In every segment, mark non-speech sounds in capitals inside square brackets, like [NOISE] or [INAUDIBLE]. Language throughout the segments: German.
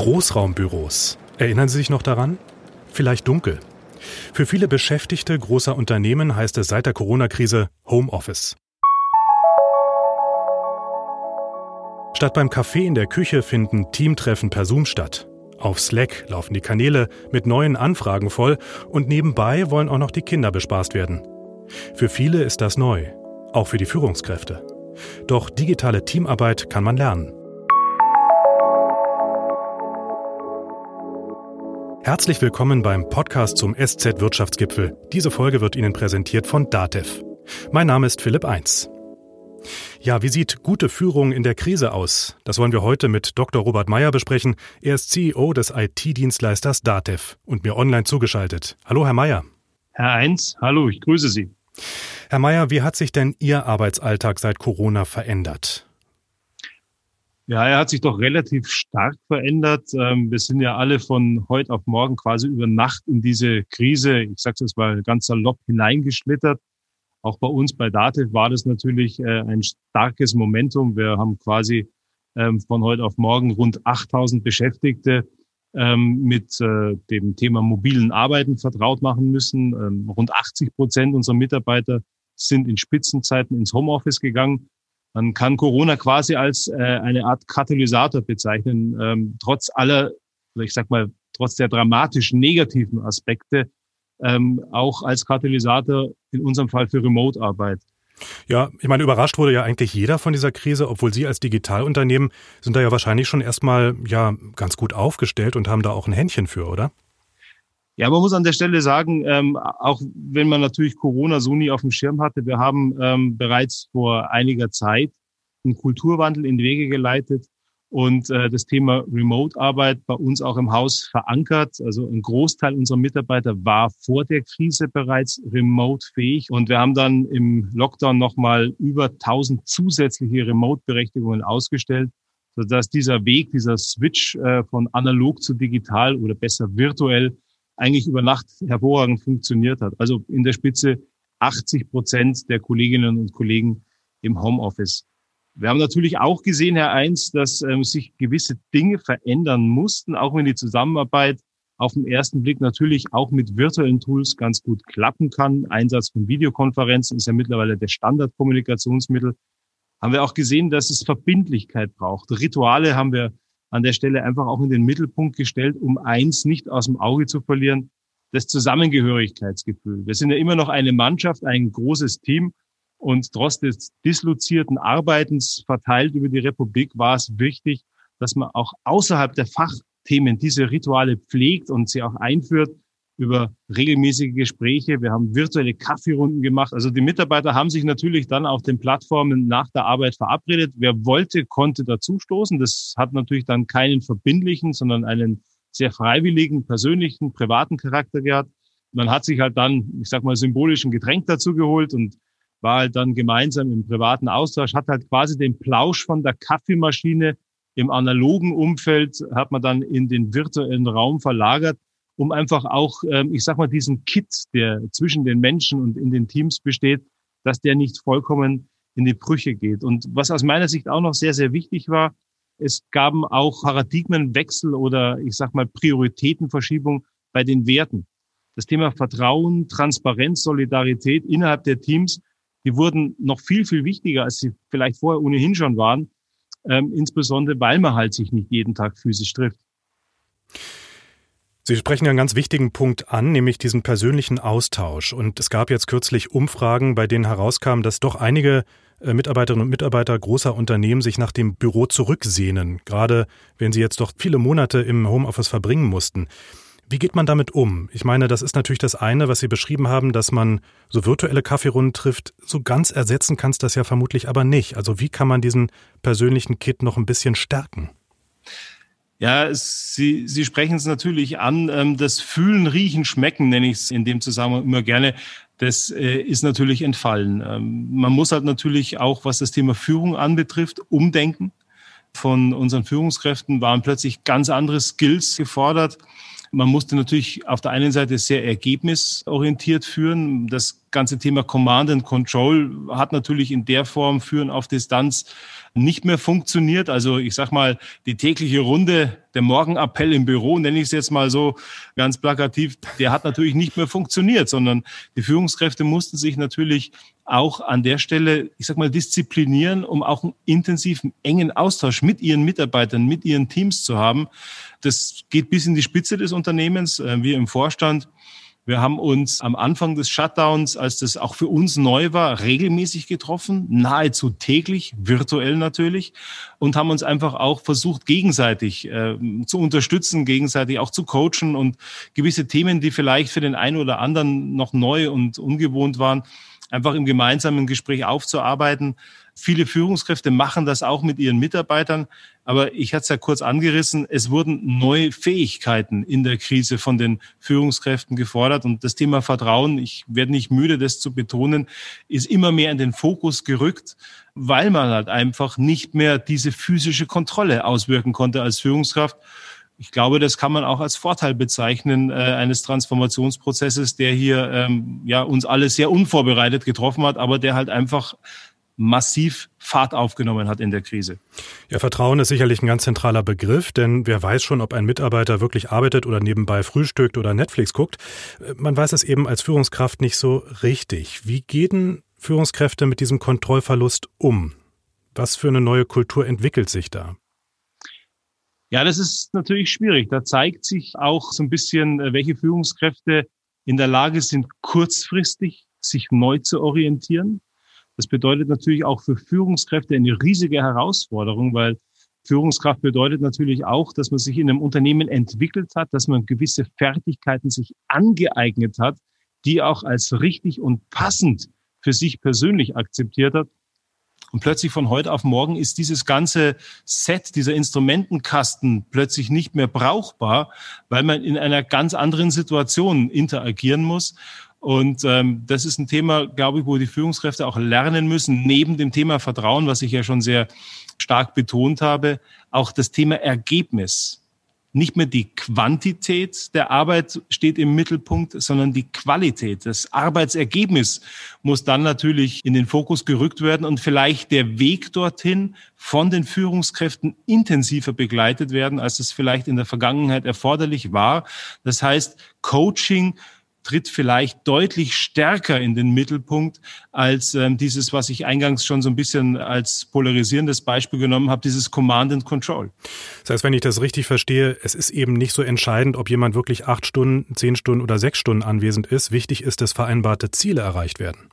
Großraumbüros. Erinnern Sie sich noch daran? Vielleicht dunkel. Für viele Beschäftigte großer Unternehmen heißt es seit der Corona-Krise Homeoffice. Statt beim Kaffee in der Küche finden Teamtreffen per Zoom statt. Auf Slack laufen die Kanäle mit neuen Anfragen voll und nebenbei wollen auch noch die Kinder bespaßt werden. Für viele ist das neu, auch für die Führungskräfte. Doch digitale Teamarbeit kann man lernen. Herzlich willkommen beim Podcast zum SZ Wirtschaftsgipfel. Diese Folge wird Ihnen präsentiert von DATEV. Mein Name ist Philipp Eins. Ja, wie sieht gute Führung in der Krise aus? Das wollen wir heute mit Dr. Robert Meyer besprechen. Er ist CEO des IT-Dienstleisters DATEV und mir online zugeschaltet. Hallo, Herr Meyer. Herr Eins, hallo, ich grüße Sie. Herr Meyer, wie hat sich denn Ihr Arbeitsalltag seit Corona verändert? Ja, er hat sich doch relativ stark verändert. Ähm, wir sind ja alle von heute auf morgen quasi über Nacht in diese Krise, ich sage es mal ganz salopp, hineingeschlittert. Auch bei uns bei Dativ war das natürlich äh, ein starkes Momentum. Wir haben quasi ähm, von heute auf morgen rund 8000 Beschäftigte ähm, mit äh, dem Thema mobilen Arbeiten vertraut machen müssen. Rund 80 Prozent unserer Mitarbeiter sind in Spitzenzeiten ins Homeoffice gegangen. Man kann Corona quasi als äh, eine Art Katalysator bezeichnen, ähm, trotz aller, ich sag mal, trotz der dramatischen negativen Aspekte, ähm, auch als Katalysator in unserem Fall für Remote-Arbeit. Ja, ich meine, überrascht wurde ja eigentlich jeder von dieser Krise, obwohl Sie als Digitalunternehmen sind da ja wahrscheinlich schon erstmal ja ganz gut aufgestellt und haben da auch ein Händchen für, oder? Ja, man muss an der Stelle sagen, ähm, auch wenn man natürlich Corona so nie auf dem Schirm hatte, wir haben ähm, bereits vor einiger Zeit einen Kulturwandel in die Wege geleitet und äh, das Thema Remote-Arbeit bei uns auch im Haus verankert. Also ein Großteil unserer Mitarbeiter war vor der Krise bereits remote-fähig und wir haben dann im Lockdown nochmal über 1000 zusätzliche Remote-Berechtigungen ausgestellt, sodass dieser Weg, dieser Switch äh, von analog zu digital oder besser virtuell eigentlich über Nacht hervorragend funktioniert hat. Also in der Spitze 80 Prozent der Kolleginnen und Kollegen im Homeoffice. Wir haben natürlich auch gesehen, Herr Eins, dass ähm, sich gewisse Dinge verändern mussten, auch wenn die Zusammenarbeit auf den ersten Blick natürlich auch mit virtuellen Tools ganz gut klappen kann. Einsatz von Videokonferenzen ist ja mittlerweile der Standardkommunikationsmittel. Haben wir auch gesehen, dass es Verbindlichkeit braucht. Rituale haben wir an der Stelle einfach auch in den Mittelpunkt gestellt, um eins nicht aus dem Auge zu verlieren, das Zusammengehörigkeitsgefühl. Wir sind ja immer noch eine Mannschaft, ein großes Team und trotz des dislozierten Arbeitens verteilt über die Republik war es wichtig, dass man auch außerhalb der Fachthemen diese Rituale pflegt und sie auch einführt, über regelmäßige Gespräche. Wir haben virtuelle Kaffeerunden gemacht. Also die Mitarbeiter haben sich natürlich dann auf den Plattformen nach der Arbeit verabredet. Wer wollte, konnte dazustoßen. Das hat natürlich dann keinen verbindlichen, sondern einen sehr freiwilligen, persönlichen, privaten Charakter gehabt. Man hat sich halt dann, ich sag mal, symbolischen Getränk dazu geholt und war halt dann gemeinsam im privaten Austausch, hat halt quasi den Plausch von der Kaffeemaschine im analogen Umfeld, hat man dann in den virtuellen Raum verlagert um einfach auch, ähm, ich sag mal, diesen Kit, der zwischen den Menschen und in den Teams besteht, dass der nicht vollkommen in die Brüche geht. Und was aus meiner Sicht auch noch sehr, sehr wichtig war, es gaben auch Paradigmenwechsel oder ich sag mal Prioritätenverschiebung bei den Werten. Das Thema Vertrauen, Transparenz, Solidarität innerhalb der Teams, die wurden noch viel, viel wichtiger, als sie vielleicht vorher ohnehin schon waren, ähm, insbesondere weil man halt sich nicht jeden Tag physisch trifft. Sie sprechen einen ganz wichtigen Punkt an, nämlich diesen persönlichen Austausch. Und es gab jetzt kürzlich Umfragen, bei denen herauskam, dass doch einige äh, Mitarbeiterinnen und Mitarbeiter großer Unternehmen sich nach dem Büro zurücksehnen, gerade wenn sie jetzt doch viele Monate im Homeoffice verbringen mussten. Wie geht man damit um? Ich meine, das ist natürlich das eine, was Sie beschrieben haben, dass man so virtuelle Kaffeerunden trifft. So ganz ersetzen kann es das ja vermutlich aber nicht. Also wie kann man diesen persönlichen Kit noch ein bisschen stärken? Ja, Sie, Sie sprechen es natürlich an. Ähm, das Fühlen, Riechen, Schmecken nenne ich es in dem Zusammenhang immer gerne. Das äh, ist natürlich entfallen. Ähm, man muss halt natürlich auch, was das Thema Führung anbetrifft, umdenken. Von unseren Führungskräften waren plötzlich ganz andere Skills gefordert. Man musste natürlich auf der einen Seite sehr ergebnisorientiert führen. Das ganze Thema Command and Control hat natürlich in der Form Führen auf Distanz nicht mehr funktioniert. Also ich sag mal, die tägliche Runde, der Morgenappell im Büro, nenne ich es jetzt mal so ganz plakativ, der hat natürlich nicht mehr funktioniert, sondern die Führungskräfte mussten sich natürlich auch an der Stelle, ich sag mal, disziplinieren, um auch einen intensiven, engen Austausch mit ihren Mitarbeitern, mit ihren Teams zu haben. Das geht bis in die Spitze des Unternehmens. Äh, wir im Vorstand wir haben uns am Anfang des Shutdowns, als das auch für uns neu war, regelmäßig getroffen, nahezu täglich, virtuell natürlich, und haben uns einfach auch versucht, gegenseitig äh, zu unterstützen, gegenseitig auch zu coachen und gewisse Themen, die vielleicht für den einen oder anderen noch neu und ungewohnt waren, einfach im gemeinsamen Gespräch aufzuarbeiten. Viele Führungskräfte machen das auch mit ihren Mitarbeitern. Aber ich hatte es ja kurz angerissen, es wurden neue Fähigkeiten in der Krise von den Führungskräften gefordert. Und das Thema Vertrauen, ich werde nicht müde, das zu betonen, ist immer mehr in den Fokus gerückt, weil man halt einfach nicht mehr diese physische Kontrolle auswirken konnte als Führungskraft. Ich glaube, das kann man auch als Vorteil bezeichnen äh, eines Transformationsprozesses, der hier ähm, ja uns alle sehr unvorbereitet getroffen hat, aber der halt einfach massiv Fahrt aufgenommen hat in der Krise. Ja, Vertrauen ist sicherlich ein ganz zentraler Begriff, denn wer weiß schon, ob ein Mitarbeiter wirklich arbeitet oder nebenbei frühstückt oder Netflix guckt. Man weiß es eben als Führungskraft nicht so richtig. Wie gehen Führungskräfte mit diesem Kontrollverlust um? Was für eine neue Kultur entwickelt sich da? Ja, das ist natürlich schwierig. Da zeigt sich auch so ein bisschen, äh, welche Führungskräfte in der Lage sind, kurzfristig sich neu zu orientieren das bedeutet natürlich auch für Führungskräfte eine riesige Herausforderung, weil Führungskraft bedeutet natürlich auch, dass man sich in einem Unternehmen entwickelt hat, dass man gewisse Fertigkeiten sich angeeignet hat, die auch als richtig und passend für sich persönlich akzeptiert hat. Und plötzlich von heute auf morgen ist dieses ganze Set, dieser Instrumentenkasten plötzlich nicht mehr brauchbar, weil man in einer ganz anderen Situation interagieren muss. Und ähm, das ist ein Thema, glaube ich, wo die Führungskräfte auch lernen müssen, neben dem Thema Vertrauen, was ich ja schon sehr stark betont habe, auch das Thema Ergebnis. Nicht mehr die Quantität der Arbeit steht im Mittelpunkt, sondern die Qualität. Das Arbeitsergebnis muss dann natürlich in den Fokus gerückt werden und vielleicht der Weg dorthin von den Führungskräften intensiver begleitet werden, als es vielleicht in der Vergangenheit erforderlich war. Das heißt, Coaching tritt vielleicht deutlich stärker in den Mittelpunkt als ähm, dieses, was ich eingangs schon so ein bisschen als polarisierendes Beispiel genommen habe, dieses Command and Control. Das heißt, wenn ich das richtig verstehe, es ist eben nicht so entscheidend, ob jemand wirklich acht Stunden, zehn Stunden oder sechs Stunden anwesend ist. Wichtig ist, dass vereinbarte Ziele erreicht werden.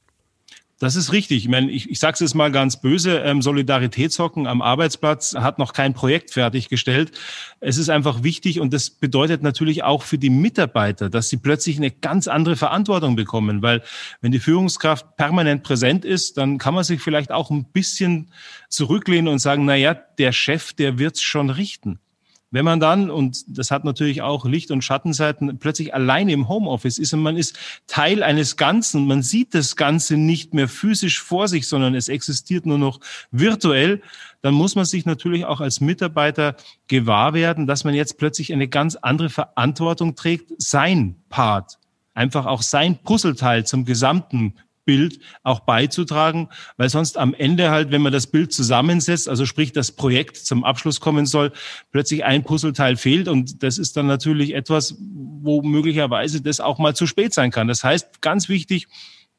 Das ist richtig. Ich meine, ich, ich sage es jetzt mal ganz böse, ähm, Solidaritätshocken am Arbeitsplatz hat noch kein Projekt fertiggestellt. Es ist einfach wichtig und das bedeutet natürlich auch für die Mitarbeiter, dass sie plötzlich eine ganz andere Verantwortung bekommen, weil wenn die Führungskraft permanent präsent ist, dann kann man sich vielleicht auch ein bisschen zurücklehnen und sagen, na ja, der Chef, der wird's schon richten. Wenn man dann, und das hat natürlich auch Licht- und Schattenseiten, plötzlich alleine im Homeoffice ist und man ist Teil eines Ganzen, man sieht das Ganze nicht mehr physisch vor sich, sondern es existiert nur noch virtuell, dann muss man sich natürlich auch als Mitarbeiter gewahr werden, dass man jetzt plötzlich eine ganz andere Verantwortung trägt, sein Part einfach auch sein Puzzleteil zum gesamten Bild auch beizutragen, weil sonst am Ende halt, wenn man das Bild zusammensetzt, also sprich das Projekt zum Abschluss kommen soll, plötzlich ein Puzzleteil fehlt und das ist dann natürlich etwas, wo möglicherweise das auch mal zu spät sein kann. Das heißt, ganz wichtig,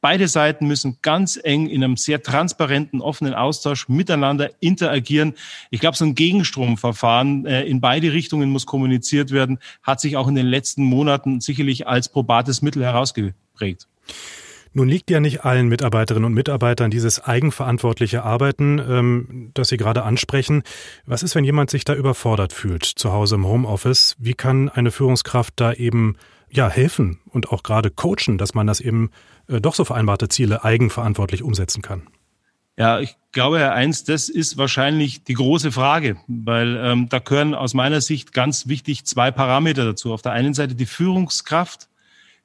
Beide Seiten müssen ganz eng in einem sehr transparenten, offenen Austausch miteinander interagieren. Ich glaube, so ein Gegenstromverfahren äh, in beide Richtungen muss kommuniziert werden, hat sich auch in den letzten Monaten sicherlich als probates Mittel herausgeprägt. Nun liegt ja nicht allen Mitarbeiterinnen und Mitarbeitern dieses eigenverantwortliche Arbeiten, ähm, das Sie gerade ansprechen. Was ist, wenn jemand sich da überfordert fühlt zu Hause im Homeoffice? Wie kann eine Führungskraft da eben ja helfen und auch gerade coachen, dass man das eben äh, doch so vereinbarte Ziele eigenverantwortlich umsetzen kann? Ja, ich glaube, Herr Eins, das ist wahrscheinlich die große Frage, weil ähm, da gehören aus meiner Sicht ganz wichtig zwei Parameter dazu. Auf der einen Seite die Führungskraft,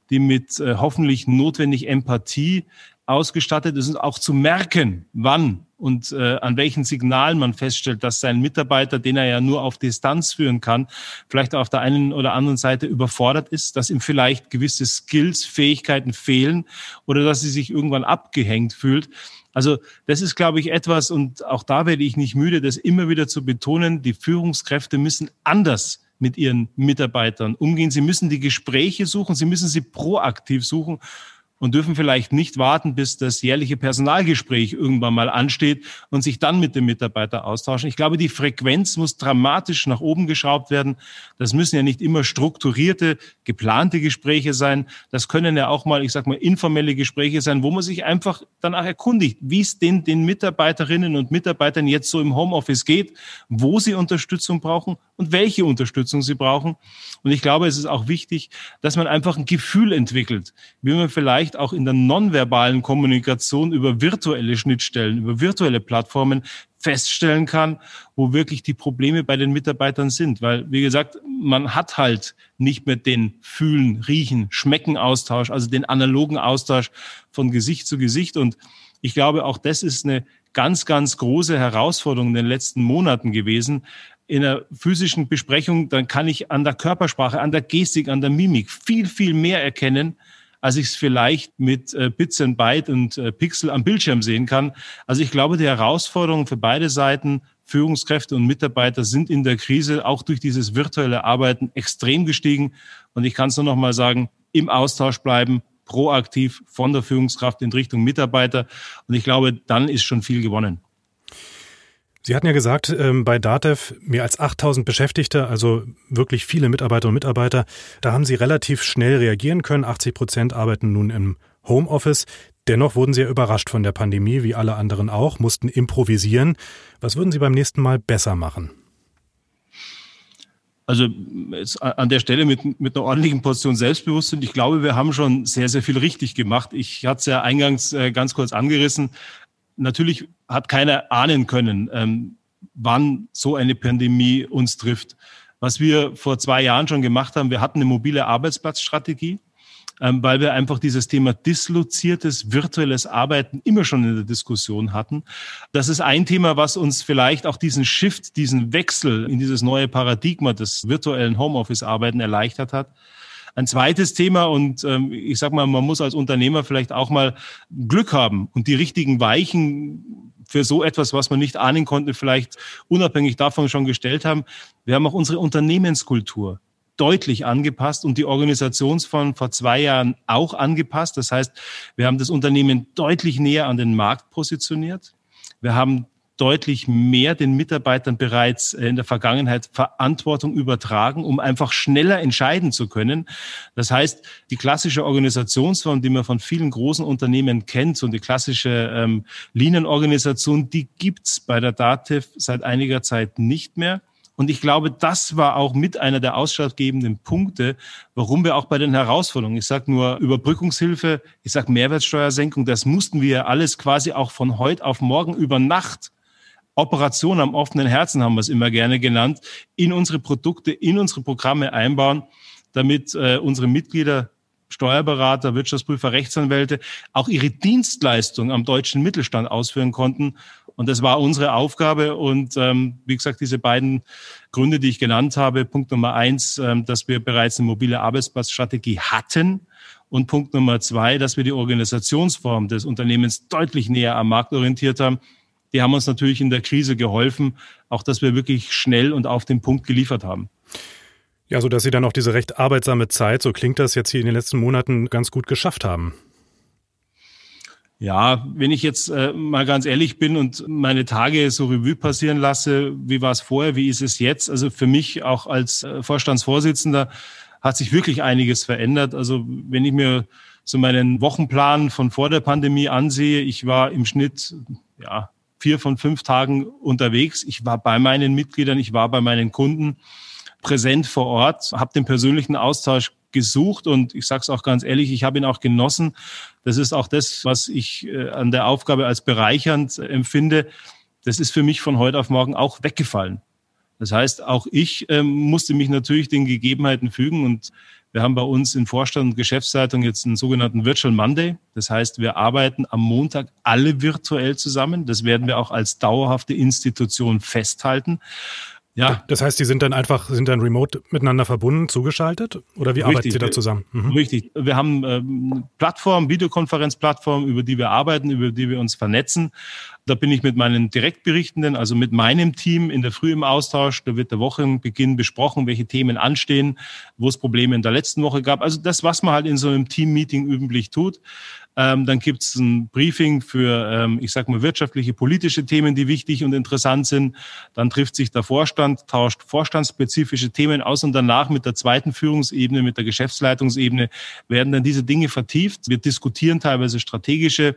die mit äh, hoffentlich notwendig Empathie ausgestattet ist und auch zu merken, wann und äh, an welchen Signalen man feststellt, dass sein Mitarbeiter, den er ja nur auf Distanz führen kann, vielleicht auf der einen oder anderen Seite überfordert ist, dass ihm vielleicht gewisse Skills, Fähigkeiten fehlen oder dass sie sich irgendwann abgehängt fühlt. Also das ist, glaube ich, etwas, und auch da werde ich nicht müde, das immer wieder zu betonen, die Führungskräfte müssen anders mit ihren Mitarbeitern umgehen. Sie müssen die Gespräche suchen, sie müssen sie proaktiv suchen und dürfen vielleicht nicht warten, bis das jährliche Personalgespräch irgendwann mal ansteht und sich dann mit dem Mitarbeiter austauschen. Ich glaube, die Frequenz muss dramatisch nach oben geschraubt werden. Das müssen ja nicht immer strukturierte, geplante Gespräche sein. Das können ja auch mal, ich sag mal, informelle Gespräche sein, wo man sich einfach danach erkundigt, wie es den, den Mitarbeiterinnen und Mitarbeitern jetzt so im Homeoffice geht, wo sie Unterstützung brauchen und welche Unterstützung sie brauchen. Und ich glaube, es ist auch wichtig, dass man einfach ein Gefühl entwickelt, wie man vielleicht vielleicht auch in der nonverbalen Kommunikation über virtuelle Schnittstellen, über virtuelle Plattformen feststellen kann, wo wirklich die Probleme bei den Mitarbeitern sind. Weil, wie gesagt, man hat halt nicht mehr den Fühlen, Riechen, Schmecken Austausch, also den analogen Austausch von Gesicht zu Gesicht. Und ich glaube, auch das ist eine ganz, ganz große Herausforderung in den letzten Monaten gewesen. In einer physischen Besprechung, dann kann ich an der Körpersprache, an der Gestik, an der Mimik viel, viel mehr erkennen, als ich es vielleicht mit äh, Bits and Byte und äh, Pixel am Bildschirm sehen kann. Also ich glaube, die Herausforderungen für beide Seiten, Führungskräfte und Mitarbeiter sind in der Krise auch durch dieses virtuelle Arbeiten extrem gestiegen. Und ich kann es nur noch mal sagen, im Austausch bleiben, proaktiv von der Führungskraft in Richtung Mitarbeiter. Und ich glaube, dann ist schon viel gewonnen. Sie hatten ja gesagt, ähm, bei DATEV mehr als 8000 Beschäftigte, also wirklich viele Mitarbeiter und Mitarbeiter. Da haben Sie relativ schnell reagieren können. 80 Prozent arbeiten nun im Homeoffice. Dennoch wurden Sie ja überrascht von der Pandemie, wie alle anderen auch, mussten improvisieren. Was würden Sie beim nächsten Mal besser machen? Also an der Stelle mit, mit einer ordentlichen Portion Selbstbewusstsein. Ich glaube, wir haben schon sehr, sehr viel richtig gemacht. Ich hatte es ja eingangs äh, ganz kurz angerissen natürlich hat keiner ahnen können, ähm, wann so eine Pandemie uns trifft. Was wir vor zwei Jahren schon gemacht haben, wir hatten eine mobile Arbeitsplatzstrategie, ähm, weil wir einfach dieses Thema disloziertes virtuelles Arbeiten immer schon in der Diskussion hatten. Das ist ein Thema, was uns vielleicht auch diesen Shift, diesen Wechsel in dieses neue Paradigma des virtuellen Homeoffice-Arbeiten erleichtert hat. Ein zweites Thema und ähm, ich sage mal, man muss als Unternehmer vielleicht auch mal Glück haben und die richtigen Weichen für so etwas, was man nicht ahnen konnte, vielleicht unabhängig davon schon gestellt haben. Wir haben auch unsere Unternehmenskultur deutlich angepasst und die Organisationsform vor zwei Jahren auch angepasst. Das heißt, wir haben das Unternehmen deutlich näher an den Markt positioniert. Wir haben deutlich mehr den Mitarbeitern bereits äh, in der Vergangenheit Verantwortung übertragen, um einfach schneller entscheiden zu können. Das heißt, die klassische Organisationsform, die man von vielen großen Unternehmen kennt, und die klassische ähm, Linienorganisation, die gibt's bei der DATEV seit einiger Zeit nicht mehr. Und ich glaube, das war auch mit einer der ausschlaggebenden Punkte, warum wir auch bei den Herausforderungen, ich sage nur Überbrückungshilfe, ich sage Mehrwertsteuersenkung, das mussten wir alles quasi auch von heute auf morgen über Nacht Operation am offenen Herzen haben wir es immer gerne genannt, in unsere Produkte, in unsere Programme einbauen, damit äh, unsere Mitglieder, Steuerberater, Wirtschaftsprüfer, Rechtsanwälte auch ihre Dienstleistung am deutschen Mittelstand ausführen konnten. Und das war unsere Aufgabe. Und ähm, wie gesagt, diese beiden Gründe, die ich genannt habe, Punkt Nummer eins, ähm, dass wir bereits eine mobile Arbeitsplatzstrategie hatten. Und Punkt Nummer zwei, dass wir die Organisationsform des Unternehmens deutlich näher am Markt orientiert haben die haben uns natürlich in der Krise geholfen, auch dass wir wirklich schnell und auf den Punkt geliefert haben. Ja, so dass Sie dann auch diese recht arbeitsame Zeit, so klingt das jetzt hier in den letzten Monaten, ganz gut geschafft haben. Ja, wenn ich jetzt äh, mal ganz ehrlich bin und meine Tage so Revue passieren lasse, wie war es vorher, wie ist es jetzt? Also für mich auch als äh, Vorstandsvorsitzender hat sich wirklich einiges verändert. Also wenn ich mir so meinen Wochenplan von vor der Pandemie ansehe, ich war im Schnitt ja vier von fünf Tagen unterwegs. Ich war bei meinen Mitgliedern, ich war bei meinen Kunden präsent vor Ort, habe den persönlichen Austausch gesucht und ich sage es auch ganz ehrlich, ich habe ihn auch genossen. Das ist auch das, was ich äh, an der Aufgabe als bereichernd empfinde. Das ist für mich von heute auf morgen auch weggefallen. Das heißt, auch ich ähm, musste mich natürlich den Gegebenheiten fügen und Wir haben bei uns in Vorstand und Geschäftsleitung jetzt einen sogenannten Virtual Monday. Das heißt, wir arbeiten am Montag alle virtuell zusammen. Das werden wir auch als dauerhafte Institution festhalten. Ja. Das heißt, die sind dann einfach, sind dann remote miteinander verbunden, zugeschaltet? Oder wie Richtig. arbeiten Sie da zusammen? Mhm. Richtig. Wir haben ähm, Plattformen, Videokonferenzplattformen, über die wir arbeiten, über die wir uns vernetzen. Da bin ich mit meinen Direktberichtenden, also mit meinem Team in der Früh im Austausch. Da wird der Wochenbeginn besprochen, welche Themen anstehen, wo es Probleme in der letzten Woche gab. Also das, was man halt in so einem Team-Meeting üblich tut. Ähm, dann gibt es ein Briefing für, ähm, ich sage mal, wirtschaftliche, politische Themen, die wichtig und interessant sind. Dann trifft sich der Vorstand, tauscht vorstandsspezifische Themen aus und danach mit der zweiten Führungsebene, mit der Geschäftsleitungsebene werden dann diese Dinge vertieft. Wir diskutieren teilweise strategische,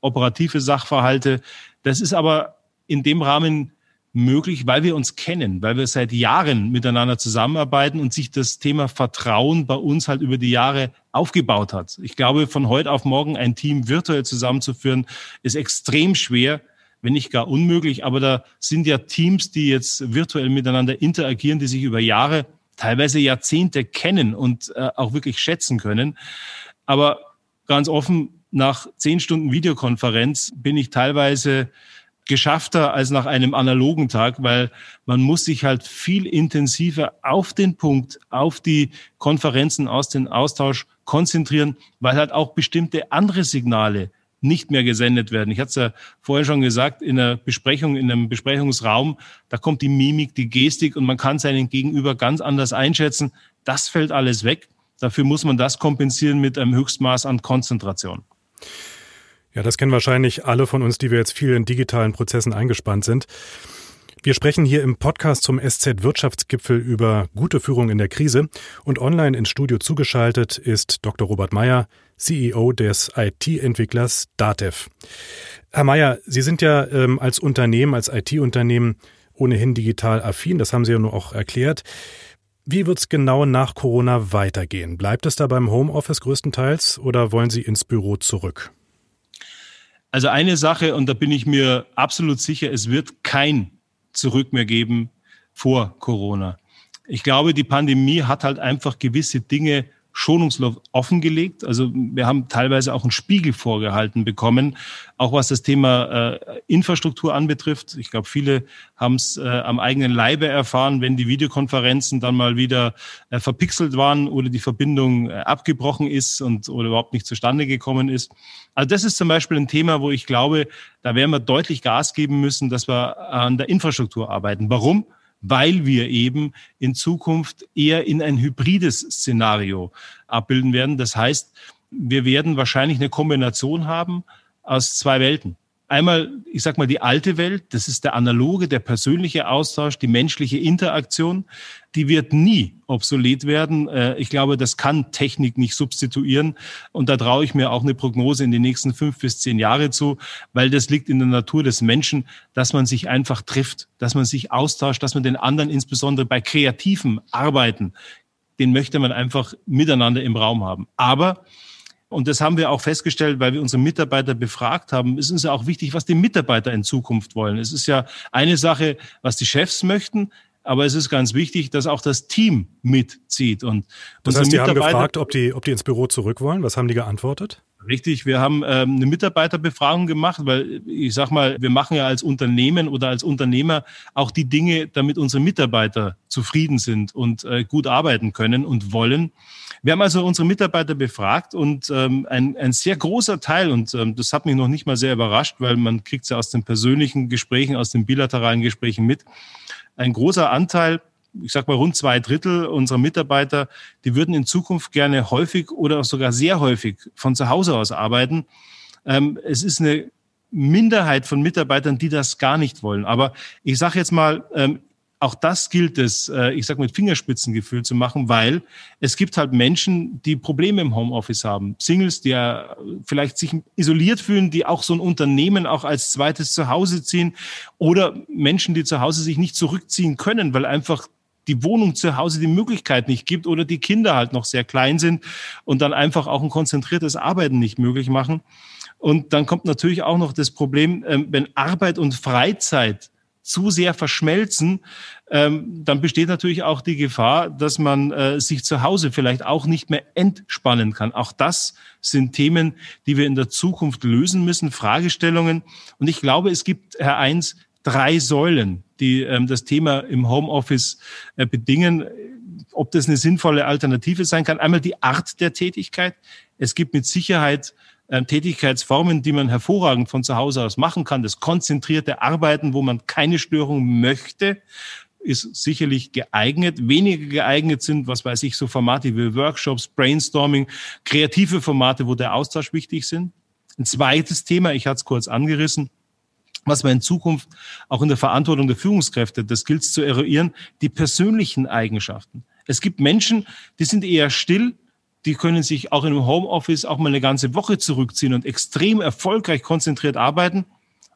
operative Sachverhalte. Das ist aber in dem Rahmen möglich, weil wir uns kennen, weil wir seit Jahren miteinander zusammenarbeiten und sich das Thema Vertrauen bei uns halt über die Jahre aufgebaut hat. Ich glaube, von heute auf morgen ein Team virtuell zusammenzuführen, ist extrem schwer, wenn nicht gar unmöglich. Aber da sind ja Teams, die jetzt virtuell miteinander interagieren, die sich über Jahre, teilweise Jahrzehnte kennen und äh, auch wirklich schätzen können. Aber ganz offen, nach zehn Stunden Videokonferenz bin ich teilweise geschaffter als nach einem analogen Tag, weil man muss sich halt viel intensiver auf den Punkt, auf die Konferenzen aus dem Austausch konzentrieren, weil halt auch bestimmte andere Signale nicht mehr gesendet werden. Ich hatte es ja vorher schon gesagt, in einer Besprechung, in einem Besprechungsraum, da kommt die Mimik, die Gestik und man kann seinen Gegenüber ganz anders einschätzen. Das fällt alles weg. Dafür muss man das kompensieren mit einem Höchstmaß an Konzentration. Ja, das kennen wahrscheinlich alle von uns, die wir jetzt viel in digitalen Prozessen eingespannt sind. Wir sprechen hier im Podcast zum SZ Wirtschaftsgipfel über gute Führung in der Krise und online ins Studio zugeschaltet ist Dr. Robert Meyer, CEO des IT-Entwicklers Datev. Herr Meyer, Sie sind ja ähm, als Unternehmen, als IT-Unternehmen ohnehin digital affin, das haben Sie ja nur auch erklärt. Wie wird es genau nach Corona weitergehen? Bleibt es da beim Homeoffice größtenteils oder wollen Sie ins Büro zurück? Also eine Sache, und da bin ich mir absolut sicher, es wird kein Zurück mehr geben vor Corona. Ich glaube, die Pandemie hat halt einfach gewisse Dinge schonungslos offengelegt. Also wir haben teilweise auch einen Spiegel vorgehalten bekommen, auch was das Thema äh, Infrastruktur anbetrifft. Ich glaube, viele haben es äh, am eigenen Leibe erfahren, wenn die Videokonferenzen dann mal wieder äh, verpixelt waren oder die Verbindung äh, abgebrochen ist und oder überhaupt nicht zustande gekommen ist. Also das ist zum Beispiel ein Thema, wo ich glaube, da werden wir deutlich Gas geben müssen, dass wir an der Infrastruktur arbeiten. Warum? Weil wir eben in Zukunft eher in ein hybrides Szenario abbilden werden. Das heißt, wir werden wahrscheinlich eine Kombination haben aus zwei Welten einmal, ich sag mal, die alte Welt, das ist der analoge, der persönliche Austausch, die menschliche Interaktion, die wird nie obsolet werden. Äh, ich glaube, das kann Technik nicht substituieren. Und da traue ich mir auch eine Prognose in die nächsten fünf bis zehn Jahre zu, weil das liegt in der Natur des Menschen, dass man sich einfach trifft, dass man sich austauscht, dass man den anderen insbesondere bei kreativen Arbeiten, den möchte man einfach miteinander im Raum haben. Aber und das haben wir auch festgestellt, weil wir unsere Mitarbeiter befragt haben. Es ist ja auch wichtig, was die Mitarbeiter in Zukunft wollen. Es ist ja eine Sache, was die Chefs möchten, aber es ist ganz wichtig, dass auch das Team mitzieht. Und das heißt, die haben gefragt, ob die, ob die ins Büro zurück wollen. Was haben die geantwortet? Richtig, wir haben ähm, eine Mitarbeiterbefragung gemacht, weil ich sag mal, wir machen ja als Unternehmen oder als Unternehmer auch die Dinge, damit unsere Mitarbeiter zufrieden sind und äh, gut arbeiten können und wollen. Wir haben also unsere Mitarbeiter befragt und ähm, ein, ein sehr großer Teil, und ähm, das hat mich noch nicht mal sehr überrascht, weil man kriegt es ja aus den persönlichen Gesprächen, aus den bilateralen Gesprächen mit, ein großer Anteil, ich sag mal rund zwei Drittel unserer Mitarbeiter, die würden in Zukunft gerne häufig oder sogar sehr häufig von zu Hause aus arbeiten. Ähm, es ist eine Minderheit von Mitarbeitern, die das gar nicht wollen. Aber ich sage jetzt mal, ähm, auch das gilt es, äh, ich sage mit Fingerspitzengefühl zu machen, weil es gibt halt Menschen, die Probleme im Homeoffice haben. Singles, die ja vielleicht sich isoliert fühlen, die auch so ein Unternehmen auch als zweites Zuhause ziehen oder Menschen, die zu Hause sich nicht zurückziehen können, weil einfach die Wohnung zu Hause die Möglichkeit nicht gibt oder die Kinder halt noch sehr klein sind und dann einfach auch ein konzentriertes Arbeiten nicht möglich machen. Und dann kommt natürlich auch noch das Problem, ähm, wenn Arbeit und Freizeit zu sehr verschmelzen, ähm, dann besteht natürlich auch die Gefahr, dass man äh, sich zu Hause vielleicht auch nicht mehr entspannen kann. Auch das sind Themen, die wir in der Zukunft lösen müssen, Fragestellungen. Und ich glaube, es gibt, Herr Eins, drei Säulen, die ähm, das Thema im Homeoffice äh, bedingen. Ob das eine sinnvolle Alternative sein kann. Einmal die Art der Tätigkeit. Es gibt mit Sicherheit äh, Tätigkeitsformen, die man hervorragend von zu Hause aus machen kann. Das konzentrierte Arbeiten, wo man keine Störung möchte, ist sicherlich geeignet. Weniger geeignet sind, was weiß ich, so Formate wie Workshops, Brainstorming, kreative Formate, wo der Austausch wichtig sind. Ein zweites Thema, ich hatte es kurz angerissen, was wir in Zukunft auch in der Verantwortung der Führungskräfte, das gilt zu eruieren, die persönlichen Eigenschaften. Es gibt Menschen, die sind eher still, die können sich auch in einem Homeoffice auch mal eine ganze Woche zurückziehen und extrem erfolgreich konzentriert arbeiten.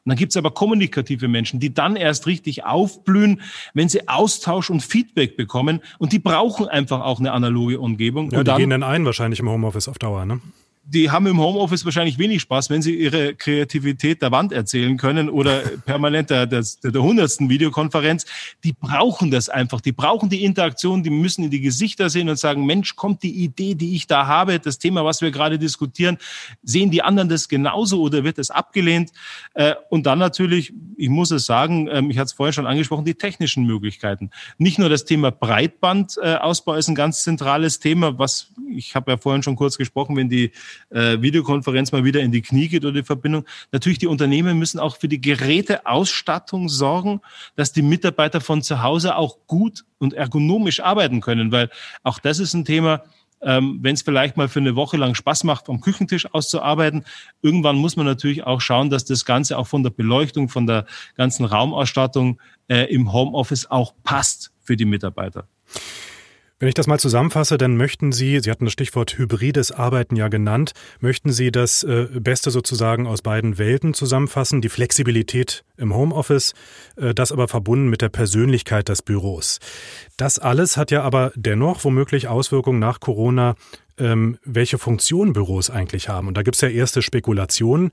Und dann gibt's aber kommunikative Menschen, die dann erst richtig aufblühen, wenn sie Austausch und Feedback bekommen. Und die brauchen einfach auch eine analoge Umgebung. Ja, und die dann, gehen dann ein wahrscheinlich im Homeoffice auf Dauer, ne? Die haben im Homeoffice wahrscheinlich wenig Spaß, wenn sie ihre Kreativität der Wand erzählen können oder [LAUGHS] permanent der, der, der hundertsten Videokonferenz. Die brauchen das einfach. Die brauchen die Interaktion. Die müssen in die Gesichter sehen und sagen, Mensch, kommt die Idee, die ich da habe, das Thema, was wir gerade diskutieren, sehen die anderen das genauso oder wird es abgelehnt? Äh, und dann natürlich, ich muss es sagen, ähm, ich hatte es vorher schon angesprochen, die technischen Möglichkeiten. Nicht nur das Thema Breitbandausbau ist ein ganz zentrales Thema, was ich habe ja vorhin schon kurz gesprochen, wenn die äh, Videokonferenz mal wieder in die Knie geht oder die Verbindung. Natürlich, die Unternehmen müssen auch für die Geräteausstattung sorgen, dass die Mitarbeiter von zu Hause auch gut und ergonomisch arbeiten können, weil auch das ist ein Thema, ähm, wenn es vielleicht mal für eine Woche lang Spaß macht, am Küchentisch auszuarbeiten. Irgendwann muss man natürlich auch schauen, dass das Ganze auch von der Beleuchtung, von der ganzen Raumausstattung äh, im Homeoffice auch passt für die Mitarbeiter. Wenn ich das mal zusammenfasse, dann möchten Sie, Sie hatten das Stichwort hybrides Arbeiten ja genannt, möchten Sie das äh, Beste sozusagen aus beiden Welten zusammenfassen, die Flexibilität im Homeoffice, äh, das aber verbunden mit der Persönlichkeit des Büros. Das alles hat ja aber dennoch womöglich Auswirkungen nach Corona ähm, welche Funktion Büros eigentlich haben. Und da gibt es ja erste Spekulationen,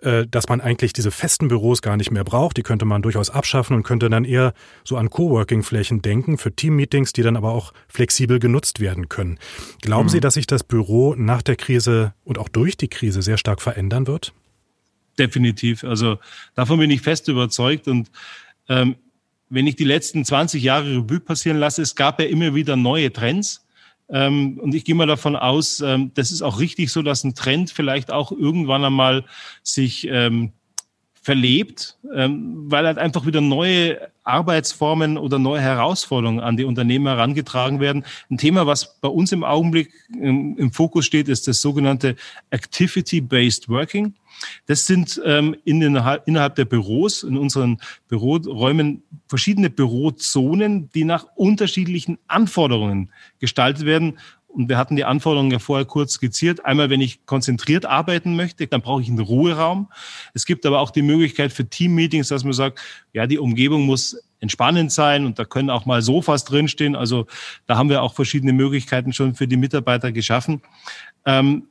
äh, dass man eigentlich diese festen Büros gar nicht mehr braucht. Die könnte man durchaus abschaffen und könnte dann eher so an Coworking-Flächen denken für Teammeetings, die dann aber auch flexibel genutzt werden können. Glauben mhm. Sie, dass sich das Büro nach der Krise und auch durch die Krise sehr stark verändern wird? Definitiv. Also davon bin ich fest überzeugt und ähm, wenn ich die letzten 20 Jahre Revue passieren lasse, es gab ja immer wieder neue Trends. Ähm, und ich gehe mal davon aus, ähm, das ist auch richtig so, dass ein Trend vielleicht auch irgendwann einmal sich ähm, verlebt, ähm, weil halt einfach wieder neue Arbeitsformen oder neue Herausforderungen an die Unternehmen herangetragen werden. Ein Thema, was bei uns im Augenblick im, im Fokus steht, ist das sogenannte Activity-Based Working. Das sind ähm, in den, innerhalb der Büros, in unseren Büroräumen, verschiedene Bürozonen, die nach unterschiedlichen Anforderungen gestaltet werden. Und wir hatten die Anforderungen ja vorher kurz skizziert. Einmal, wenn ich konzentriert arbeiten möchte, dann brauche ich einen Ruheraum. Es gibt aber auch die Möglichkeit für Teammeetings, dass man sagt, ja, die Umgebung muss entspannend sein und da können auch mal Sofas drinstehen. Also da haben wir auch verschiedene Möglichkeiten schon für die Mitarbeiter geschaffen. Ähm,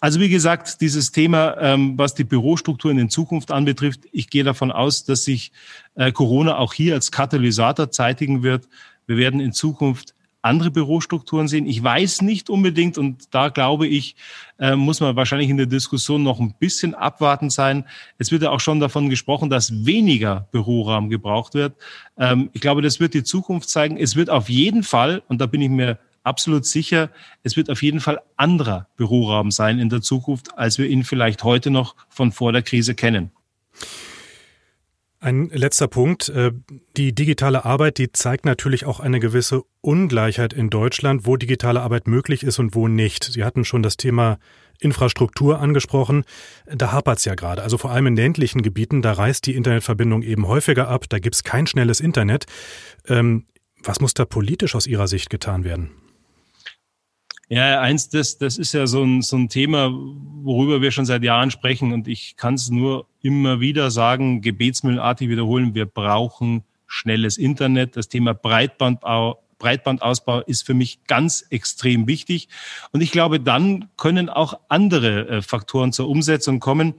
also wie gesagt, dieses Thema, ähm, was die Bürostrukturen in Zukunft anbetrifft, ich gehe davon aus, dass sich äh, Corona auch hier als Katalysator zeitigen wird. Wir werden in Zukunft andere Bürostrukturen sehen. Ich weiß nicht unbedingt, und da glaube ich, äh, muss man wahrscheinlich in der Diskussion noch ein bisschen abwartend sein. Es wird ja auch schon davon gesprochen, dass weniger Büroraum gebraucht wird. Ähm, ich glaube, das wird die Zukunft zeigen. Es wird auf jeden Fall, und da bin ich mir absolut sicher, es wird auf jeden Fall anderer Büroraum sein in der Zukunft, als wir ihn vielleicht heute noch von vor der Krise kennen. Ein letzter Punkt. Äh, die digitale Arbeit, die zeigt natürlich auch eine gewisse Ungleichheit in Deutschland, wo digitale Arbeit möglich ist und wo nicht. Sie hatten schon das Thema Infrastruktur angesprochen. Da hapert es ja gerade. Also vor allem in ländlichen Gebieten, da reißt die Internetverbindung eben häufiger ab, da gibt es kein schnelles Internet. Ähm, was muss da politisch aus Ihrer Sicht getan werden? Ja, eins, das, das ist ja so ein, so ein Thema, worüber wir schon seit Jahren sprechen. Und ich kann es nur immer wieder sagen, gebetsmühlenartig wiederholen, wir brauchen schnelles Internet. Das Thema Breitbandbau, Breitbandausbau ist für mich ganz extrem wichtig. Und ich glaube, dann können auch andere äh, Faktoren zur Umsetzung kommen.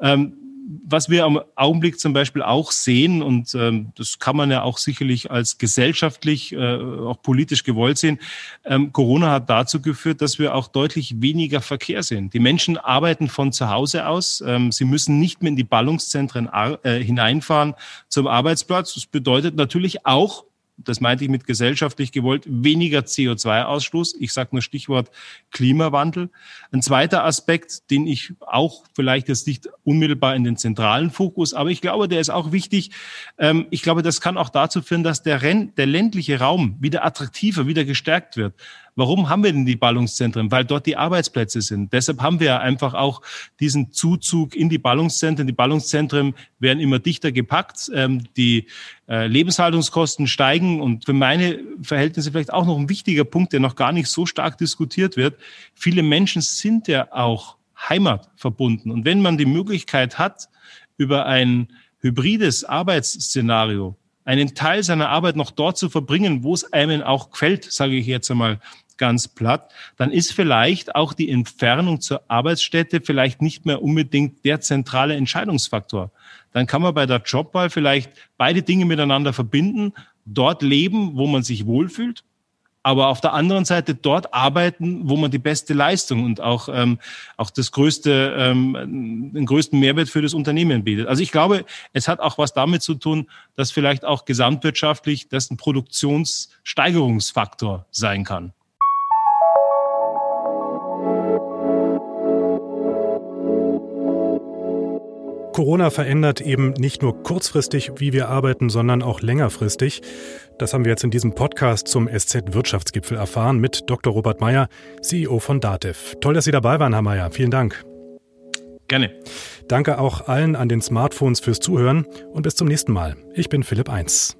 Ähm, was wir am Augenblick zum Beispiel auch sehen, und ähm, das kann man ja auch sicherlich als gesellschaftlich, äh, auch politisch gewollt sehen, ähm, Corona hat dazu geführt, dass wir auch deutlich weniger Verkehr sehen. Die Menschen arbeiten von zu Hause aus. Ähm, sie müssen nicht mehr in die Ballungszentren äh, hineinfahren zum Arbeitsplatz. Das bedeutet natürlich auch, das meinte ich mit gesellschaftlich gewollt, weniger CO2-Ausstoß. Ich sage nur Stichwort Klimawandel. Ein zweiter Aspekt, den ich auch vielleicht jetzt nicht unmittelbar in den zentralen Fokus, aber ich glaube, der ist auch wichtig. Ähm, ich glaube, das kann auch dazu führen, dass der, Renn, der ländliche Raum wieder attraktiver, wieder gestärkt wird. Warum haben wir denn die Ballungszentren? Weil dort die Arbeitsplätze sind. Deshalb haben wir einfach auch diesen Zuzug in die Ballungszentren. Die Ballungszentren werden immer dichter gepackt. Ähm, die äh, Lebenshaltungskosten steigen und für meine Verhältnisse vielleicht auch noch ein wichtiger Punkt, der noch gar nicht so stark diskutiert wird. Viele Menschen sind ja auch heimatverbunden. Und wenn man die Möglichkeit hat, über ein hybrides Arbeitsszenario einen Teil seiner Arbeit noch dort zu verbringen, wo es einem auch gefällt, sage ich jetzt einmal ganz platt, dann ist vielleicht auch die Entfernung zur Arbeitsstätte vielleicht nicht mehr unbedingt der zentrale Entscheidungsfaktor. Dann kann man bei der Jobwahl vielleicht beide Dinge miteinander verbinden, dort leben, wo man sich wohlfühlt, aber auf der anderen Seite dort arbeiten, wo man die beste Leistung und auch, ähm, auch das größte, ähm, den größten Mehrwert für das Unternehmen bietet. Also ich glaube, es hat auch was damit zu tun, dass vielleicht auch gesamtwirtschaftlich das ein Produktionssteigerungsfaktor sein kann. Corona verändert eben nicht nur kurzfristig, wie wir arbeiten, sondern auch längerfristig. Das haben wir jetzt in diesem Podcast zum SZ-Wirtschaftsgipfel erfahren mit Dr. Robert Meyer, CEO von Datev. Toll, dass Sie dabei waren, Herr Meyer. Vielen Dank. Gerne. Danke auch allen an den Smartphones fürs Zuhören und bis zum nächsten Mal. Ich bin Philipp Eins.